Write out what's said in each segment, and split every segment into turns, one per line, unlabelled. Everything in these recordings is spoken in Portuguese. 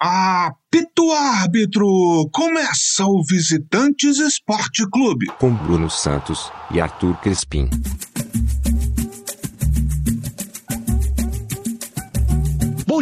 Apito árbitro! Começa o Visitantes Esporte Clube.
Com Bruno Santos e Arthur Crespim.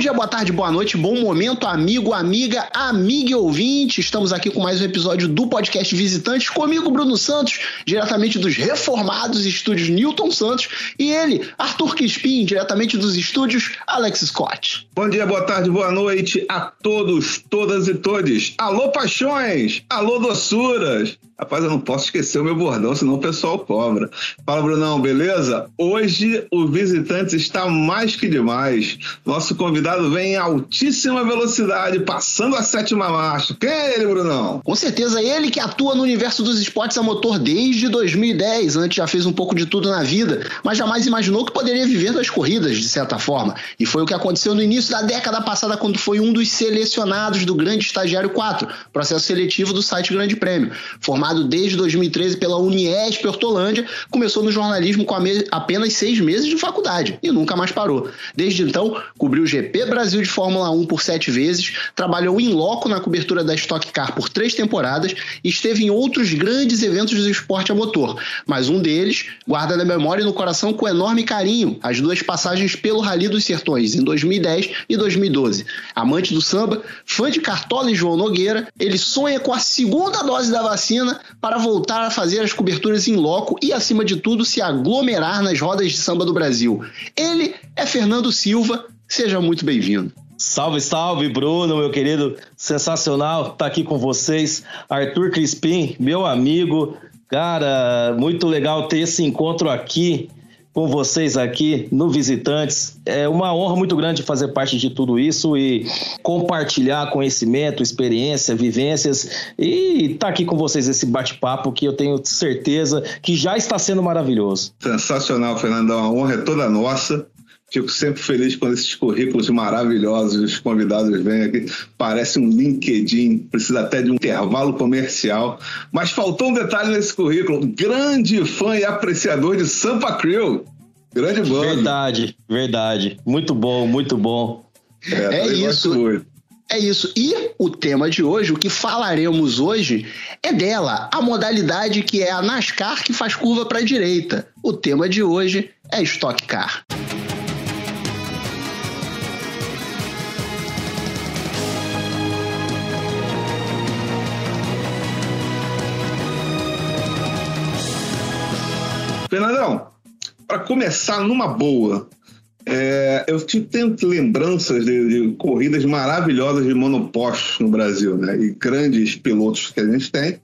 Dia, boa tarde, boa noite, bom momento, amigo, amiga, amiga e ouvinte. Estamos aqui com mais um episódio do podcast Visitantes, comigo, Bruno Santos, diretamente dos reformados estúdios Newton Santos, e ele, Arthur Crispim, diretamente dos estúdios Alex Scott.
Bom dia, boa tarde, boa noite a todos, todas e todes. Alô, paixões! Alô, doçuras! Rapaz, eu não posso esquecer o meu bordão, senão o pessoal cobra. Fala, Brunão, beleza? Hoje o visitante está mais que demais. Nosso convidado vem em altíssima velocidade, passando a sétima marcha. Quem é ele, Brunão?
Com certeza, ele que atua no universo dos esportes a motor desde 2010. Antes já fez um pouco de tudo na vida, mas jamais imaginou que poderia viver das corridas, de certa forma. E foi o que aconteceu no início da década passada, quando foi um dos selecionados do Grande Estagiário 4, processo seletivo do site Grande Prêmio. Formado desde 2013 pela Uniesp Hortolândia, começou no jornalismo com apenas seis meses de faculdade e nunca mais parou. Desde então, cobriu o GP Brasil de Fórmula 1 por sete vezes, trabalhou em loco na cobertura da Stock Car por três temporadas e esteve em outros grandes eventos do esporte a motor, mas um deles guarda na memória e no coração com enorme carinho as duas passagens pelo Rally dos Sertões, em 2010 e 2012. Amante do samba, fã de Cartola e João Nogueira, ele sonha com a segunda dose da vacina para voltar a fazer as coberturas em loco e, acima de tudo, se aglomerar nas rodas de samba do Brasil. Ele é Fernando Silva, seja muito bem-vindo.
Salve, salve, Bruno, meu querido, sensacional estar tá aqui com vocês. Arthur Crispim, meu amigo, cara, muito legal ter esse encontro aqui com vocês aqui no Visitantes. É uma honra muito grande fazer parte de tudo isso e compartilhar conhecimento, experiência, vivências e estar tá aqui com vocês esse bate-papo que eu tenho certeza que já está sendo maravilhoso.
Sensacional, Fernandão. A honra é toda nossa. Fico sempre feliz quando esses currículos maravilhosos os convidados vêm aqui. Parece um LinkedIn, precisa até de um intervalo comercial. Mas faltou um detalhe nesse currículo: grande fã e apreciador de Sampa Crew. Grande bando.
Verdade, verdade. Muito bom, muito bom.
É, é isso. É isso. E o tema de hoje, o que falaremos hoje, é dela, a modalidade que é a NASCAR que faz curva para a direita. O tema de hoje é Stock Car.
Fernandão, para começar numa boa, é, eu tenho lembranças de, de, corridas maravilhosas de monopostos no Brasil, né? E grandes pilotos que a gente tem,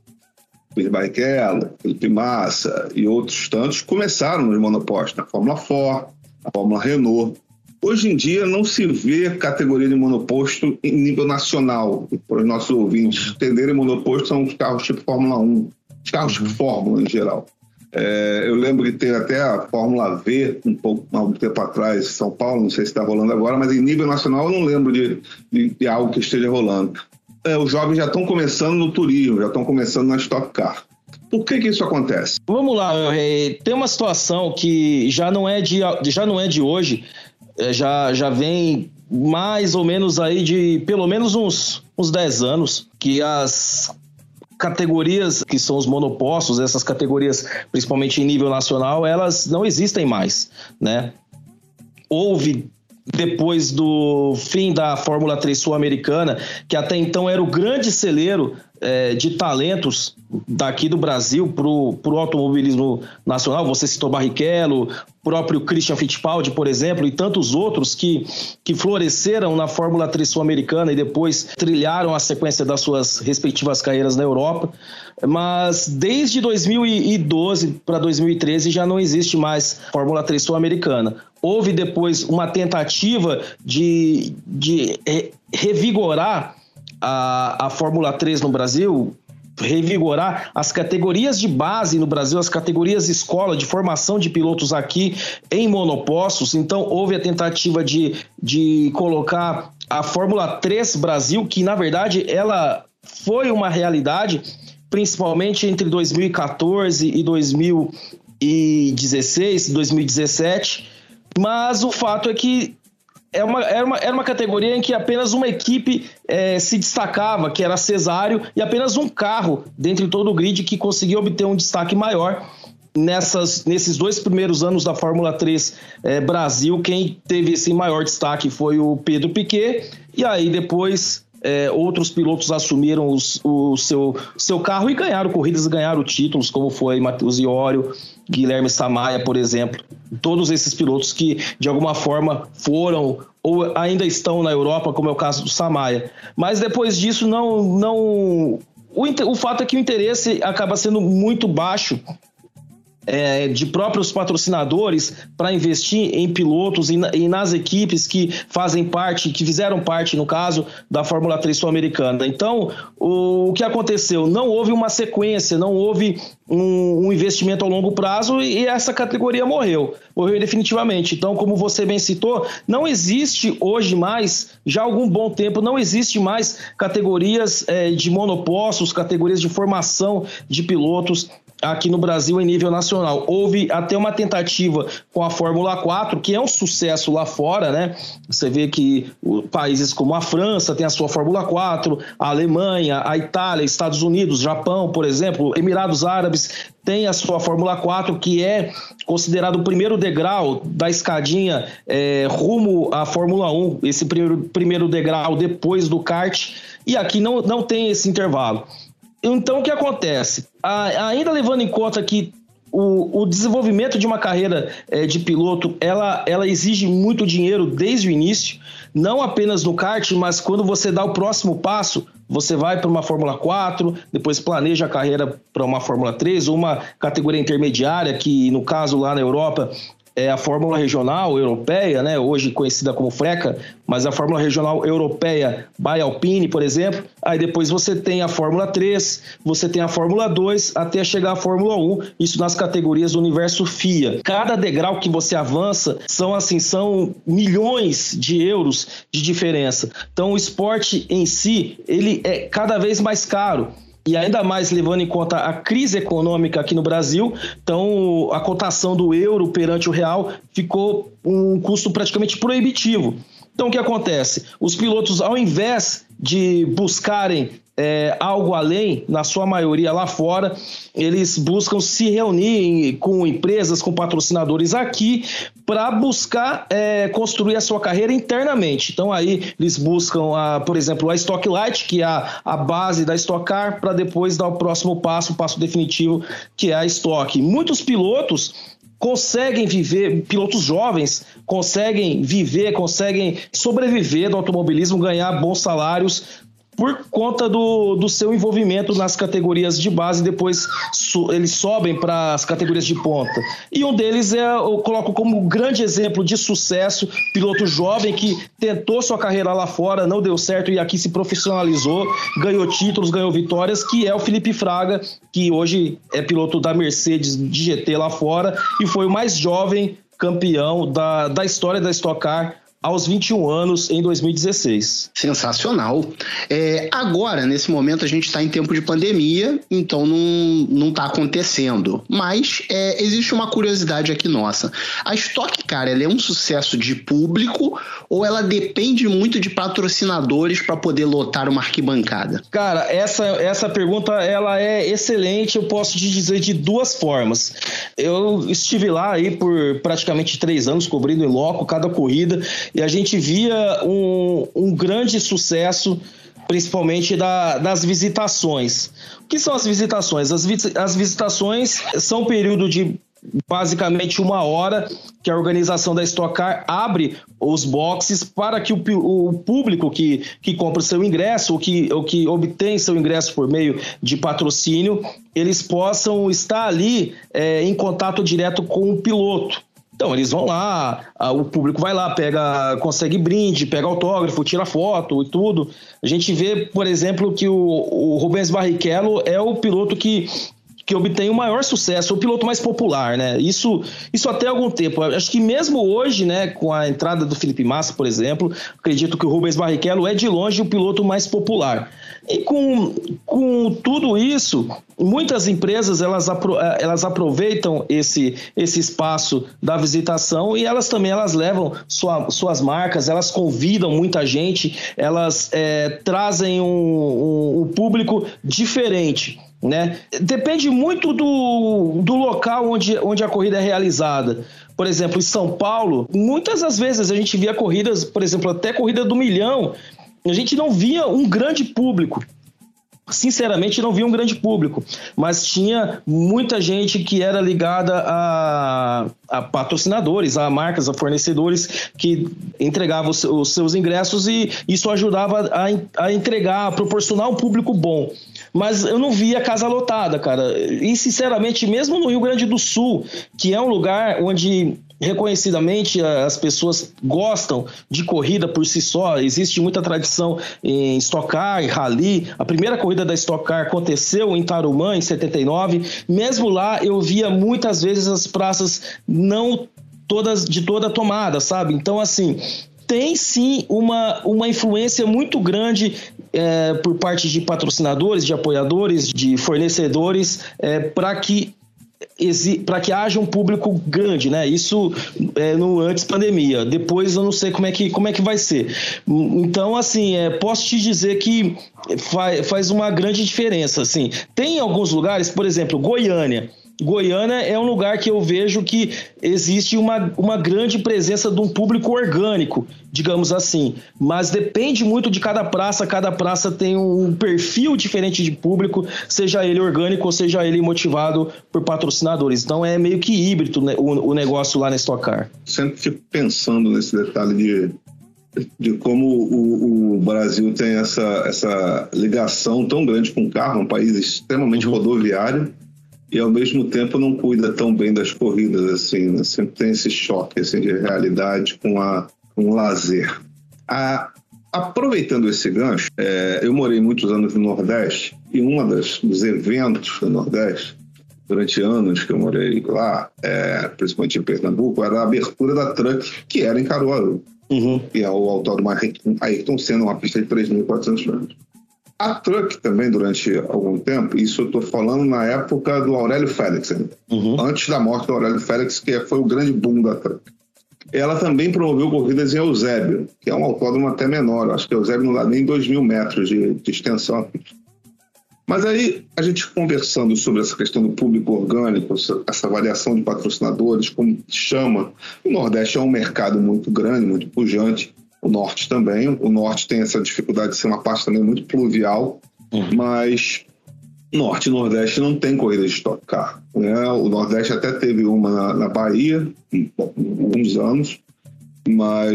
Luiz Barrichello, Felipe Massa e outros tantos, começaram nos monopostos, na Fórmula Ford, na Fórmula Renault. Hoje em dia não se vê categoria de monoposto em nível nacional. Para os nossos ouvintes entenderem, monoposto são os carros tipo Fórmula 1, os carros tipo Fórmula em geral. É, eu lembro que tem até a Fórmula V, um pouco há tempo atrás, São Paulo, não sei se está rolando agora, mas em nível nacional eu não lembro de, de, de algo que esteja rolando. É, os jovens já estão começando no turismo, já estão começando na Stock Car. Por que, que isso acontece?
Vamos lá, tem uma situação que já não é de, já não é de hoje, é, já, já vem mais ou menos aí de pelo menos uns, uns 10 anos que as categorias que são os monopostos, essas categorias, principalmente em nível nacional, elas não existem mais, né? Houve depois do fim da Fórmula 3 sul-americana, que até então era o grande celeiro é, de talentos daqui do Brasil para o automobilismo nacional. Você citou Barrichello, próprio Christian Fittipaldi, por exemplo, e tantos outros que, que floresceram na Fórmula 3 sul-americana e depois trilharam a sequência das suas respectivas carreiras na Europa. Mas desde 2012 para 2013 já não existe mais Fórmula 3 sul-americana. Houve depois uma tentativa de, de revigorar a, a Fórmula 3 no Brasil, revigorar as categorias de base no Brasil, as categorias escola de formação de pilotos aqui em monopostos. Então, houve a tentativa de, de colocar a Fórmula 3 Brasil, que na verdade ela foi uma realidade, principalmente entre 2014 e 2016, 2017. Mas o fato é que é uma, era, uma, era uma categoria em que apenas uma equipe é, se destacava, que era Cesário, e apenas um carro dentro de todo o grid que conseguia obter um destaque maior. Nessas, nesses dois primeiros anos da Fórmula 3 é, Brasil, quem teve esse maior destaque foi o Pedro Piquet, e aí depois é, outros pilotos assumiram os, o seu, seu carro e ganharam corridas, ganharam títulos, como foi Matheus Iório, Guilherme Samaia, por exemplo. Todos esses pilotos que, de alguma forma, foram ou ainda estão na Europa, como é o caso do Samaia. Mas depois disso, não. não o, o fato é que o interesse acaba sendo muito baixo é, de próprios patrocinadores para investir em pilotos e, e, nas equipes que fazem parte, que fizeram parte, no caso, da Fórmula 3 sul-americana. Então, o, o, que aconteceu? Não houve uma sequência, não houve um, um, investimento a longo prazo e essa categoria morreu. Morreu definitivamente. Então, como você bem citou, não existe hoje mais, já há algum bom tempo, não existe mais categorias é, de monopostos, categorias de formação de pilotos aqui no Brasil em nível nacional. Houve até uma tentativa com a Fórmula 4, que é um sucesso lá fora, né? Você vê que países como a França tem a sua Fórmula 4, a Alemanha, a Itália, Estados Unidos, Japão, por exemplo, Emirados Árabes tem a sua Fórmula 4, que é considerado o primeiro degrau da escadinha é, rumo à Fórmula 1, esse primeiro, primeiro degrau depois do kart, e aqui não, não tem esse intervalo. Então, o que acontece? A, ainda levando em conta que o, o desenvolvimento de uma carreira é, de piloto, ela, ela exige muito dinheiro desde o início, não apenas no kart, mas quando você dá o próximo passo, você vai para uma Fórmula 4, depois planeja a carreira para uma Fórmula 3 ou uma categoria intermediária, que no caso lá na Europa é a Fórmula Regional Europeia, né, hoje conhecida como FRECA, mas a Fórmula Regional Europeia by Alpine, por exemplo. Aí depois você tem a Fórmula 3, você tem a Fórmula 2, até chegar à Fórmula 1, isso nas categorias do universo FIA. Cada degrau que você avança são assim, são milhões de euros de diferença. Então o esporte em si, ele é cada vez mais caro e ainda mais levando em conta a crise econômica aqui no Brasil, então a cotação do euro perante o real ficou um custo praticamente proibitivo. Então o que acontece? Os pilotos, ao invés de buscarem é, algo além, na sua maioria lá fora, eles buscam se reunir com empresas, com patrocinadores aqui, para buscar é, construir a sua carreira internamente. Então aí eles buscam, a, por exemplo, a Stock Light, que é a, a base da Stock Car, para depois dar o próximo passo, o passo definitivo, que é a Stock. Muitos pilotos conseguem viver, pilotos jovens conseguem viver, conseguem sobreviver do automobilismo, ganhar bons salários por conta do, do seu envolvimento nas categorias de base, depois so, eles sobem para as categorias de ponta. E um deles é, eu coloco como grande exemplo de sucesso, piloto jovem que tentou sua carreira lá fora, não deu certo e aqui se profissionalizou, ganhou títulos, ganhou vitórias, que é o Felipe Fraga, que hoje é piloto da Mercedes de GT lá fora e foi o mais jovem campeão da, da história da Stock Car aos 21 anos em 2016.
Sensacional. É, agora, nesse momento, a gente está em tempo de pandemia, então não, não está acontecendo. Mas é, existe uma curiosidade aqui nossa. A Stock Car ela é um sucesso de público ou ela depende muito de patrocinadores para poder lotar uma arquibancada?
Cara, essa, essa pergunta ela é excelente, eu posso te dizer de duas formas. Eu estive lá aí por praticamente três anos cobrindo em loco cada corrida e a gente via um, um grande sucesso, principalmente da, das visitações. O que são as visitações? As, as visitações são um período de basicamente uma hora que a organização da Stock Car abre os boxes para que o, o público que, que compra o seu ingresso ou que, ou que obtém seu ingresso por meio de patrocínio, eles possam estar ali é, em contato direto com o piloto. Então, eles vão lá, o público vai lá, pega, consegue brinde, pega autógrafo, tira foto e tudo. A gente vê, por exemplo, que o, o Rubens Barrichello é o piloto que, que obtém o maior sucesso, o piloto mais popular, né? Isso, isso até algum tempo. Acho que mesmo hoje, né, com a entrada do Felipe Massa, por exemplo, acredito que o Rubens Barrichello é de longe o piloto mais popular. E com, com tudo isso, muitas empresas elas, apro elas aproveitam esse, esse espaço da visitação e elas também elas levam sua, suas marcas, elas convidam muita gente, elas é, trazem um, um, um público diferente. Né? Depende muito do, do local onde, onde a corrida é realizada. Por exemplo, em São Paulo, muitas das vezes a gente via corridas, por exemplo, até corrida do milhão, a gente não via um grande público. Sinceramente, não via um grande público, mas tinha muita gente que era ligada a, a patrocinadores, a marcas, a fornecedores que entregavam os, os seus ingressos e isso ajudava a, a entregar, a proporcionar um público bom mas eu não via casa lotada, cara. E sinceramente, mesmo no Rio Grande do Sul, que é um lugar onde reconhecidamente as pessoas gostam de corrida por si só. Existe muita tradição em Stock Car, Rally. A primeira corrida da Stock Car aconteceu em Tarumã, em 79. Mesmo lá, eu via muitas vezes as praças não todas de toda tomada, sabe? Então, assim, tem sim uma, uma influência muito grande é, por parte de patrocinadores, de apoiadores, de fornecedores, é, para que para que haja um público grande, né? Isso é no antes pandemia. Depois eu não sei como é que, como é que vai ser. Então, assim, é, posso te dizer que faz, faz uma grande diferença. Assim, tem alguns lugares, por exemplo, Goiânia. Goiânia é um lugar que eu vejo que existe uma, uma grande presença de um público orgânico, digamos assim. Mas depende muito de cada praça, cada praça tem um perfil diferente de público, seja ele orgânico ou seja ele motivado por patrocinadores. Então é meio que híbrido né, o, o negócio lá na Stock Car.
Sempre fico pensando nesse detalhe de de como o, o, Brasil tem essa, essa ligação tão grande com o carro, um país extremamente uhum. rodoviário, e ao mesmo tempo não cuida tão bem das corridas assim, né? sempre tem esse choque assim de realidade com a com o lazer. A, aproveitando esse gancho, é, eu morei muitos anos no Nordeste e um dos eventos do Nordeste durante anos que eu morei lá, é, principalmente em Pernambuco, era a abertura da Truck, que era em Caruaru. Uhum. E é o autódromo Ayrton Senna, uma pista de 3.400 metros. A Truck também, durante algum tempo, isso eu estou falando na época do Aurélio Félix, uhum. antes da morte do Aurélio Félix, que foi o grande boom da Truck. Ela também promoveu corridas em Eusébio, que é um autódromo até menor. Acho que Eusébio não dá nem 2 mil metros de, de extensão. Mas aí, a gente conversando sobre essa questão do público orgânico, essa variação de patrocinadores, como chama, o Nordeste é um mercado muito grande, muito pujante o norte também. O norte tem essa dificuldade de ser uma parte também muito pluvial, uhum. mas norte e nordeste não tem corrida de Stock Car. Né? O nordeste até teve uma na, na Bahia, alguns anos, mas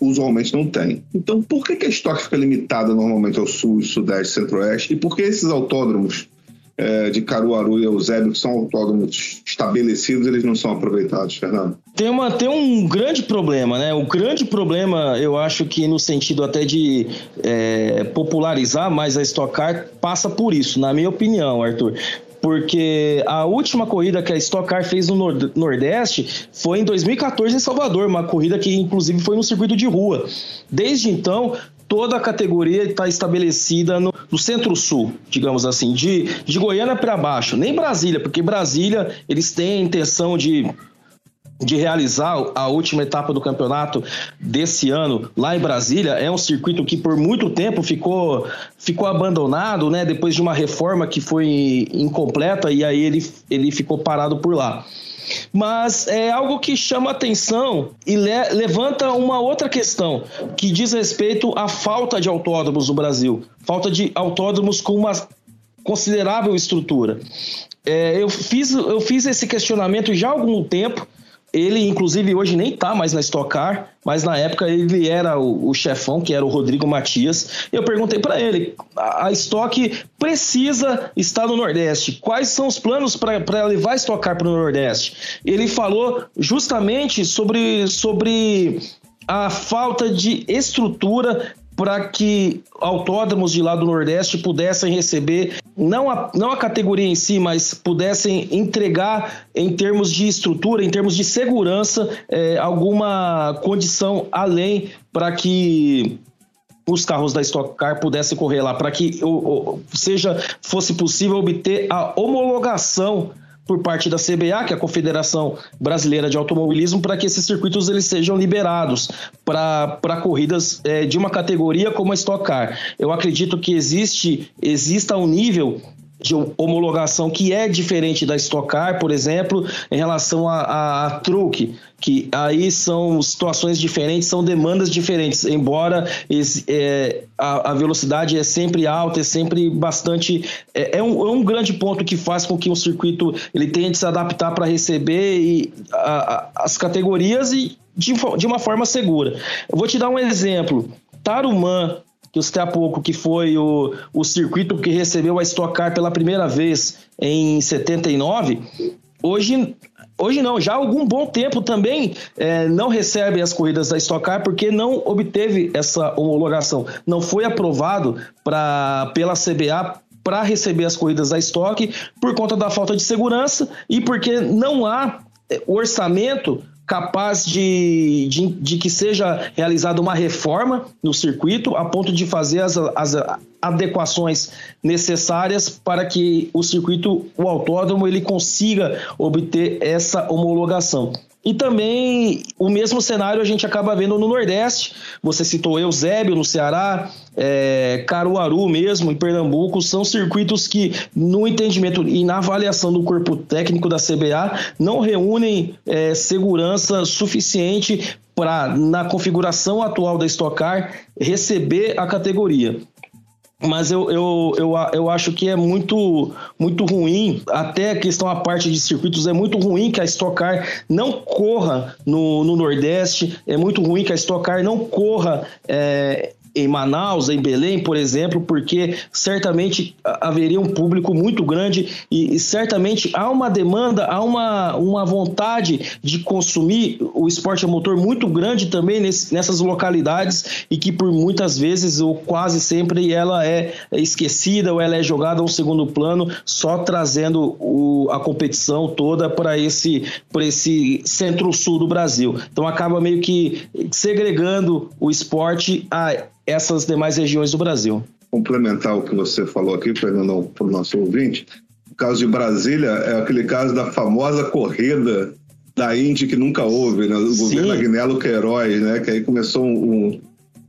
usualmente não tem. Então, por que, que a Stock fica limitada normalmente ao sul, sudeste, centro-oeste? E por que esses autódromos é, de Caruaru e Eusébio, que são autódromos estabelecidos, eles não são aproveitados, Fernando?
Tem, uma, tem um grande problema, né? O grande problema, eu acho que no sentido até de é, popularizar mais a Stock Car, passa por isso, na minha opinião, Arthur porque a última corrida que a Stock Car fez no Nordeste foi em 2014 em Salvador, uma corrida que inclusive foi no circuito de rua. Desde então, toda a categoria está estabelecida no, no centro-sul, digamos assim, de, de Goiânia para baixo, nem Brasília, porque Brasília eles têm a intenção de de realizar a última etapa do campeonato desse ano lá em Brasília. É um circuito que por muito tempo ficou, ficou abandonado, né? Depois de uma reforma que foi incompleta e aí ele, ele ficou parado por lá mas é algo que chama atenção e le levanta uma outra questão que diz respeito à falta de autódromos no Brasil, falta de autódromos com uma considerável estrutura. É, eu, fiz, eu fiz esse questionamento já há algum tempo ele, inclusive, hoje nem tá mais na Stock Car, mas na época ele era o, o chefão, que era o Rodrigo Matias. Eu perguntei para ele: a, a Stock precisa estar no Nordeste. Quais são os planos para levar a Stock Car para o Nordeste? Ele falou justamente sobre, sobre a falta de estrutura para que autódromos de lá do Nordeste pudessem receber, não a, não a categoria em si, mas pudessem entregar em termos de estrutura, em termos de segurança, é, alguma condição além para que os carros da Stock Car pudessem correr lá, para que ou, seja fosse possível obter a homologação por parte da CBA, que é a Confederação Brasileira de Automobilismo, para que esses circuitos eles sejam liberados para corridas é, de uma categoria como a Stock Car. Eu acredito que existe exista um nível de homologação que é diferente da Stock Car, por exemplo, em relação a, a, a, truque, que aí são situações diferentes, são demandas diferentes, embora esse, é, a, a, velocidade é sempre alta, é sempre bastante... É, é, um, é, um, grande ponto que faz com que um circuito ele tenha de se adaptar para receber e, as categorias e de, de uma forma segura. Eu vou te dar um exemplo. Tarumã que eu citei há pouco, que foi o, o circuito que recebeu a Stock Car pela primeira vez em 79, hoje, hoje não, já há algum bom tempo também é, não recebe as corridas da Stock Car porque não obteve essa homologação, não foi aprovado pra, pela CBA para receber as corridas da Stock por conta da falta de segurança e porque não há é, orçamento capaz de, de, de, que seja realizada uma reforma no circuito a ponto de fazer as, as adequações necessárias para que o circuito, o autódromo, ele consiga obter essa homologação. E também o mesmo cenário a gente acaba vendo no Nordeste. Você citou Eusébio no Ceará, é, Caruaru mesmo, em Pernambuco. São circuitos que, no entendimento e na avaliação do corpo técnico da CBA, não reúnem é, segurança suficiente para, na configuração atual da Stock Car, receber a categoria mas eu, eu, eu, eu acho que é muito, muito ruim, até a questão a parte de circuitos, é muito ruim que a Stock Car não corra no, no Nordeste, é muito ruim que a Stock Car não corra é, em Manaus, em Belém, por exemplo, porque certamente haveria um público muito grande e, e, certamente há uma demanda, há uma, uma vontade de consumir o esporte a motor muito grande também nesse, nessas localidades e que por muitas vezes ou quase sempre ela é esquecida ou ela é jogada a um segundo plano, só trazendo o, a competição toda para esse, esse centro-sul do Brasil. Então acaba meio que segregando o esporte a essas demais regiões do Brasil.
Complementar o que você falou aqui, Fernando, para o nosso ouvinte, o caso de Brasília é aquele caso da famosa corrida da Indy que nunca houve, né? do governo Agnello Queiroz, né? que aí começou um,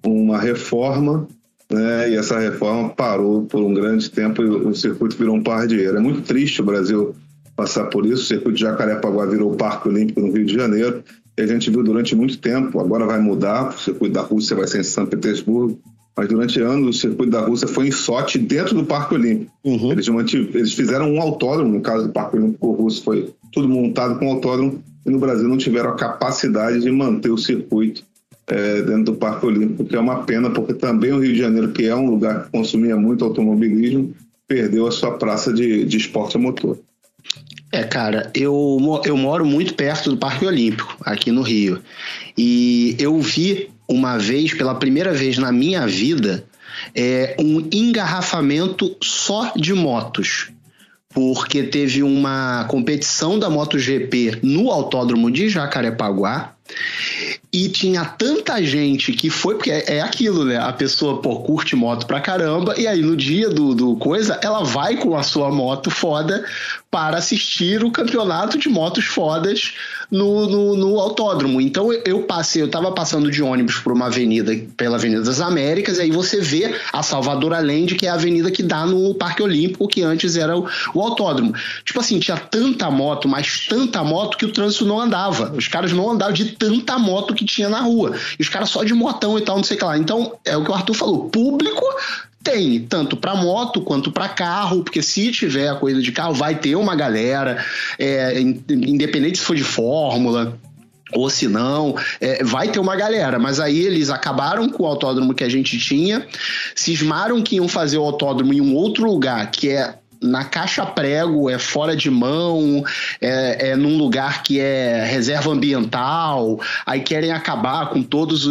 uma reforma né? e essa reforma parou por um grande tempo e o circuito virou um par de É muito triste o Brasil passar por isso. O circuito de Jacarepaguá virou o Parque Olímpico no Rio de Janeiro a gente viu durante muito tempo, agora vai mudar, o circuito da Rússia vai ser em São Petersburgo, mas durante anos o circuito da Rússia foi em Sochi dentro do Parque Olímpico. Uhum. Eles, eles, fizeram um autódromo, no caso do Parque Olímpico Russo foi tudo montado com autódromo, e no Brasil não tiveram a capacidade de manter o circuito é, dentro do Parque Olímpico, que é uma pena, porque também o Rio de Janeiro, que é um lugar que consumia muito automobilismo, perdeu a sua praça de, de esporte a motor.
É, cara, eu, eu moro muito perto do Parque Olímpico, aqui no Rio. E eu vi uma vez, pela primeira vez na minha vida, é, um engarrafamento só de motos. Porque teve uma competição da MotoGP no Autódromo de Jacarepaguá e tinha tanta gente que foi, porque é, é, aquilo, né? A pessoa, pô, curte moto pra caramba, e aí no dia do, do coisa, ela vai com a sua moto foda para assistir o campeonato de motos fodas no, no, no autódromo. Então eu passei, eu tava passando de ônibus por uma avenida, pela Avenida das Américas, e aí você vê a Salvador Allende, que é a avenida que dá no Parque Olímpico, que antes era o, o autódromo. Tipo assim, tinha tanta moto, mas tanta moto que o trânsito não andava. Os caras não andavam de tanta moto que tinha na rua. E os caras só de motão e tal, não sei o que lá. Então, é o que o Arthur falou. Público tem, tanto para moto quanto para carro, porque se tiver a corrida de carro, vai ter uma galera, é, independente se for de fórmula, ou se não, é, vai ter uma galera. Mas aí eles acabaram com o autódromo que a gente tinha, cismaram que iam fazer o autódromo em um outro lugar, que é na caixa prego, é fora de mão, é, é num lugar que é reserva ambiental, aí querem acabar com todas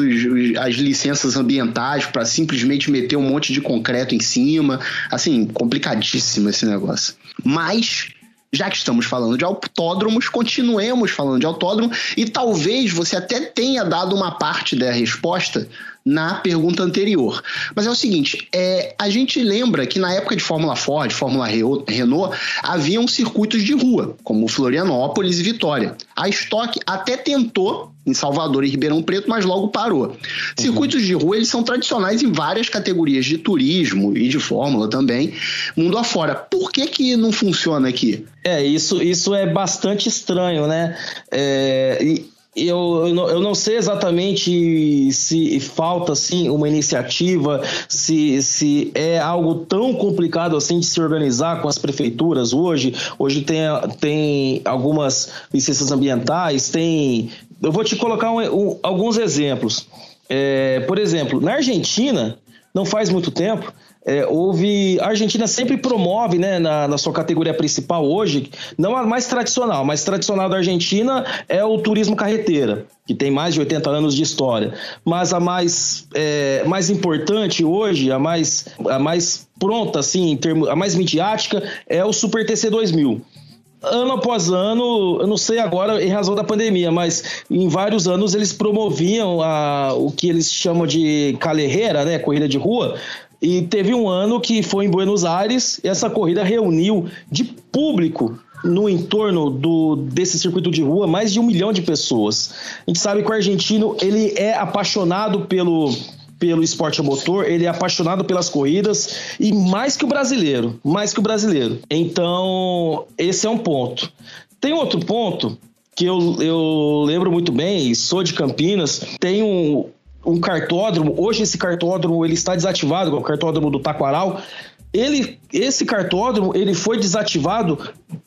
as licenças ambientais para simplesmente meter um monte de concreto em cima. Assim, complicadíssimo esse negócio. Mas já que estamos falando de autódromos, continuemos falando de autódromo e talvez você até tenha dado uma parte da resposta na pergunta anterior. Mas é o seguinte, é, a gente lembra que na época de Fórmula Ford, Fórmula Renault, haviam circuitos de rua, como Florianópolis e Vitória. A Stock até tentou em Salvador e Ribeirão Preto, mas logo parou. Uhum. Circuitos de rua eles são tradicionais em várias categorias de turismo e de fórmula também, mundo afora. Por que que não funciona aqui?
É, isso, isso é bastante estranho, né? É, e eu, eu não, eu, não, sei exatamente se falta assim uma iniciativa, se, se é algo tão complicado assim de se organizar com as prefeituras hoje. Hoje tem, tem algumas licenças ambientais, tem. Eu vou te colocar um, um, alguns exemplos. É, por exemplo, na Argentina, não faz muito tempo, é, houve. A Argentina sempre promove, né, na, na, sua categoria principal hoje, não a mais tradicional, mas tradicional da Argentina é o turismo carreteira, que tem mais de 80 anos de história. Mas a mais, é, mais importante hoje, a mais, a mais pronta, assim, em termos, a mais midiática, é o Super TC 2000 ano após ano, eu não sei agora em razão da pandemia, mas em vários anos eles promoviam a, o que eles chamam de calerreira, né, corrida de rua, e teve um ano que foi em Buenos Aires e essa corrida reuniu de público no entorno do, desse circuito de rua mais de um milhão de pessoas. A gente sabe que o argentino ele é apaixonado pelo, pelo esporte motor, ele é apaixonado pelas corridas e mais que o brasileiro, mais que o brasileiro. Então, esse é um ponto. Tem outro ponto que eu, eu lembro muito bem, sou de Campinas, tem um, um cartódromo, hoje esse cartódromo ele está desativado, o cartódromo do Taquaral. Ele, esse cartódromo ele foi desativado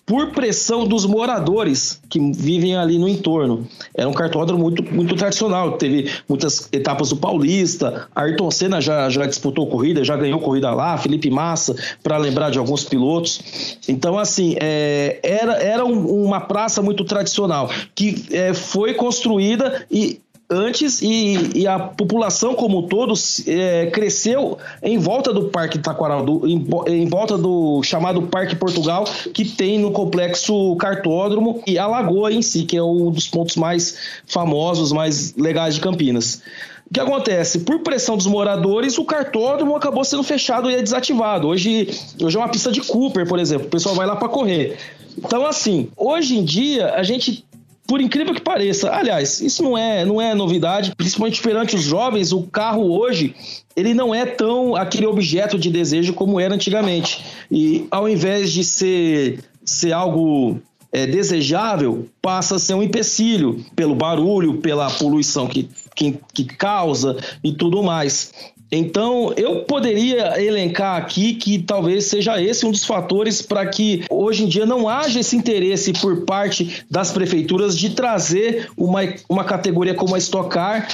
por pressão dos moradores que vivem ali no entorno. Era um cartódromo muito, muito tradicional, teve muitas etapas do Paulista, Ayrton Senna já, já disputou corrida, já ganhou corrida lá, Felipe Massa, para lembrar de alguns pilotos. Então, assim, é, era, era um, uma praça muito tradicional que é, foi construída e antes e, e, a população como um todo é, cresceu em volta do Parque Taquaral, do, em, em, volta do chamado Parque Portugal, que tem no complexo Cartódromo e a Lagoa em si, que é um dos pontos mais famosos, mais legais de Campinas. O que acontece? Por pressão dos moradores, o cartódromo acabou sendo fechado e é desativado. Hoje, hoje é uma pista de Cooper, por exemplo. O pessoal vai lá para correr. Então, assim, hoje em dia, a gente por incrível que pareça, aliás, isso não é, não é novidade, principalmente perante os jovens, o carro hoje ele não é tão aquele objeto de desejo como era antigamente. E ao invés de ser, ser algo é, desejável, passa a ser um empecilho pelo barulho, pela poluição que, que, que causa e tudo mais. Então, eu poderia elencar aqui que talvez seja esse um dos fatores para que hoje em dia não haja esse interesse por parte das prefeituras de trazer uma, uma categoria como a Stock Car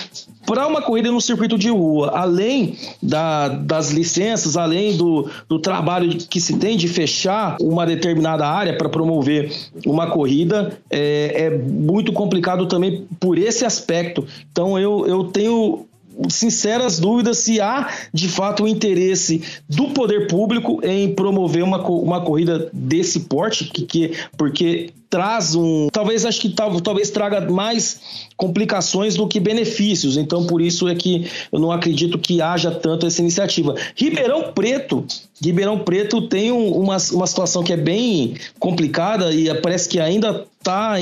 para uma corrida no circuito de rua, além da, das licenças, além do, do trabalho que se tem de fechar uma determinada área para promover uma corrida, é, é muito complicado também por esse aspecto. Então eu, eu tenho sinceras dúvidas se há de fato o interesse do poder público em promover uma, uma corrida desse porte, que, que, porque traz um. Talvez acho que tal, talvez traga mais complicações do que benefícios. Então, por isso é que eu não acredito que haja tanto essa iniciativa. Ribeirão Preto. Ribeirão Preto tem um, uma, uma situação que é bem complicada e parece que ainda está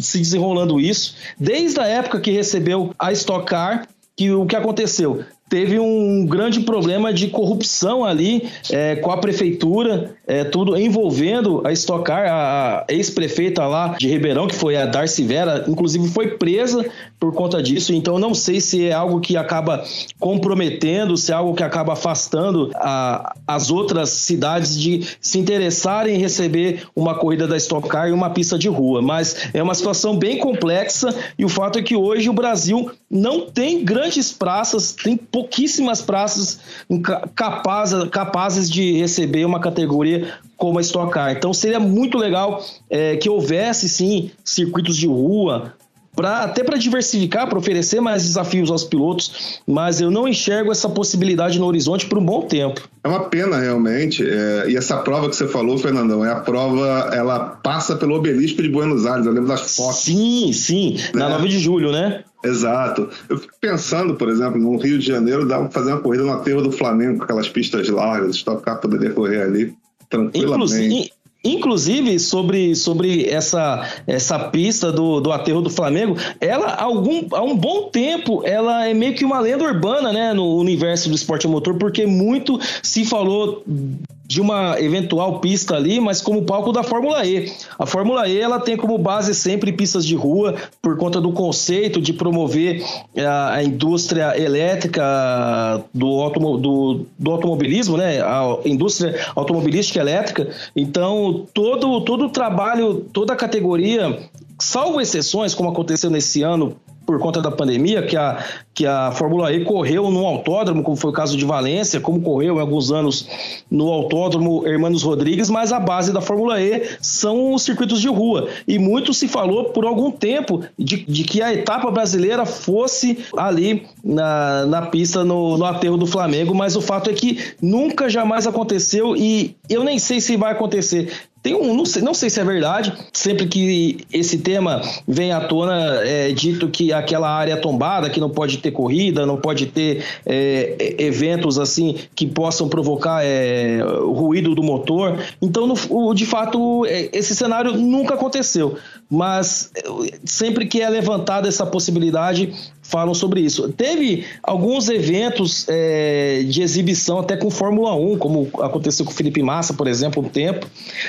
se desenrolando isso. Desde a época que recebeu a Stock Car, que o que aconteceu? Teve um grande problema de corrupção ali é, com a prefeitura, é, tudo envolvendo a Stock Car, a ex-prefeita lá de Ribeirão, que foi a Darcy Vera, inclusive foi presa por conta disso. Então não sei se é algo que acaba comprometendo, se é algo que acaba afastando a, as outras cidades de se interessarem em receber uma corrida da Stock Car e uma pista de rua. Mas é uma situação bem complexa e o fato é que hoje o Brasil não tem grandes praças, tem pouquíssimas praças capazes, capazes de receber uma categoria como a Stock Car. Então seria muito legal é, que houvesse sim circuitos de rua, Pra, até para diversificar, para oferecer mais desafios aos pilotos, mas eu não enxergo essa possibilidade no horizonte por um bom tempo.
É uma pena, realmente. É, e essa prova que você falou, Fernandão, é a prova, ela passa pelo obelisco de Buenos Aires, eu lembro das fotos.
Sim, sim, na 9 né? de julho, né?
Exato. Eu fico pensando, por exemplo, no Rio de Janeiro, dá para fazer uma corrida no aterro do Flamengo, com aquelas pistas largas, Stock Car poderia correr ali tranquilamente.
Inclusive, Inclusive, sobre, sobre essa, essa pista do, do aterro do Flamengo, ela, algum, há um bom tempo, ela é meio que uma lenda urbana, né, no universo do esporte motor, porque muito se falou de uma eventual pista ali, mas como palco da Fórmula E. A Fórmula E ela tem como base sempre pistas de rua por conta do conceito de promover a, eh, a indústria elétrica do, automo, do, do, automobilismo, né? A indústria automobilística elétrica. Então todo todo o trabalho, toda a categoria salvo exceções, como aconteceu nesse ano por conta da pandemia, que a, que a Fórmula E correu no autódromo, como foi o caso de Valência, como correu em alguns anos no autódromo Hermanos Rodrigues, mas a base da Fórmula E são os circuitos de rua. E muito se falou por algum tempo de, de que a etapa brasileira fosse ali na, na pista no, no aterro do Flamengo, mas o fato é que nunca jamais aconteceu e eu nem sei se vai acontecer. Tem um, não sei, não sei se é verdade, sempre que esse tema vem à tona, é dito que aquela área é tombada, que não pode ter corrida, não pode ter é, eventos assim que possam provocar é, ruído do motor. Então, no, de fato, é, esse cenário nunca aconteceu. Mas sempre que é levantada essa possibilidade, falam sobre isso. Teve alguns eventos é, de exibição até com Fórmula 1, como aconteceu com o Felipe Massa, por exemplo, um tempo,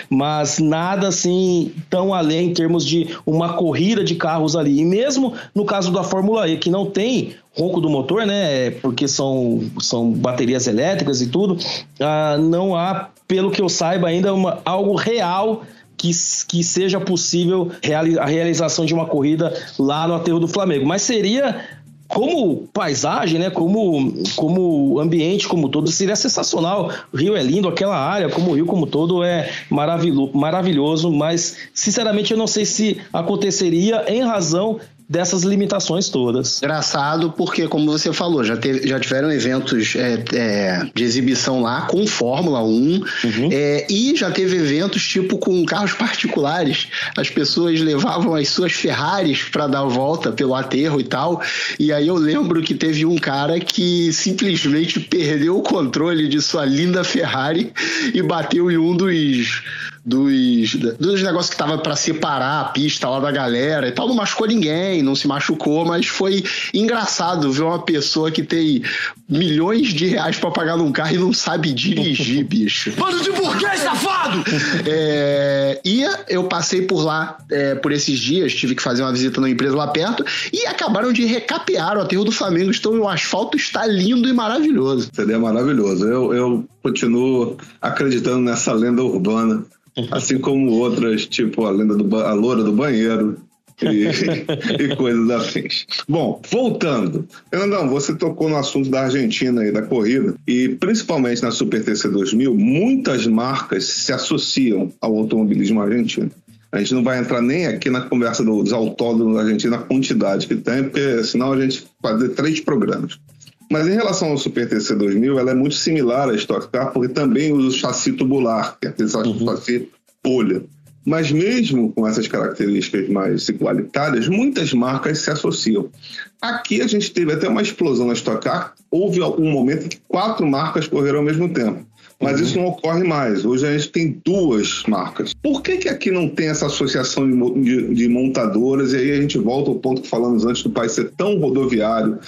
mas nada assim tão além em termos de uma corrida de carros ali. E mesmo no caso da Fórmula E, que não tem ronco do motor, né? Porque são, são baterias elétricas e tudo, ah, não há, pelo que eu saiba, ainda uma, algo real que, que seja possível a realização de uma corrida lá no aterro do Flamengo. Mas seria como paisagem, né, como, como ambiente como todo, seria sensacional. O Rio é lindo, aquela área, como o Rio como todo é maravilhoso, mas sinceramente eu não sei se aconteceria em razão dessas limitações todas.
Engraçado, porque, como você falou, já, teve, já tiveram eventos é, é, de exibição lá com Fórmula 1 uhum. é, e já teve eventos tipo com carros particulares. As pessoas levavam as suas Ferraris para dar a volta pelo aterro e tal. E aí eu lembro que teve um cara que simplesmente perdeu o controle de sua linda Ferrari e bateu em um dos dos, dos negócios que tava para separar a pista lá da galera e tal. Não machucou ninguém, não se machucou, mas foi engraçado ver uma pessoa que tem milhões de reais para pagar num carro e não sabe dirigir, bicho.
Bando de burguês, safado!
É, e eu passei por lá é, por esses dias, tive que fazer uma visita numa empresa lá perto e acabaram de recapear o aterro do Flamengo. Então o asfalto está lindo e maravilhoso.
Seria maravilhoso. Eu, eu continuo acreditando nessa lenda urbana Assim como outras, tipo a lenda do a loura do banheiro e, e coisas afins. Bom, voltando. Fernandão, você tocou no assunto da Argentina e da corrida, e principalmente na Super TC 2000, muitas marcas se associam ao automobilismo argentino. A gente não vai entrar nem aqui na conversa dos autódromos da Argentina, a quantidade que tem, porque senão a gente fazer três programas. Mas em relação ao Super TC 2000, ela é muito similar à Stock Car, porque também usa o chassi tubular, que é aquele uhum. chassi polha. Mas mesmo com essas características mais igualitárias, muitas marcas se associam. Aqui a gente teve até uma explosão na Stock Car. Houve algum momento que quatro marcas correram ao mesmo tempo. Mas uhum. isso não ocorre mais. Hoje a gente tem duas marcas. Por que, que aqui não tem essa associação de, de, de montadoras? E aí a gente volta ao ponto que falamos antes do país ser tão rodoviário,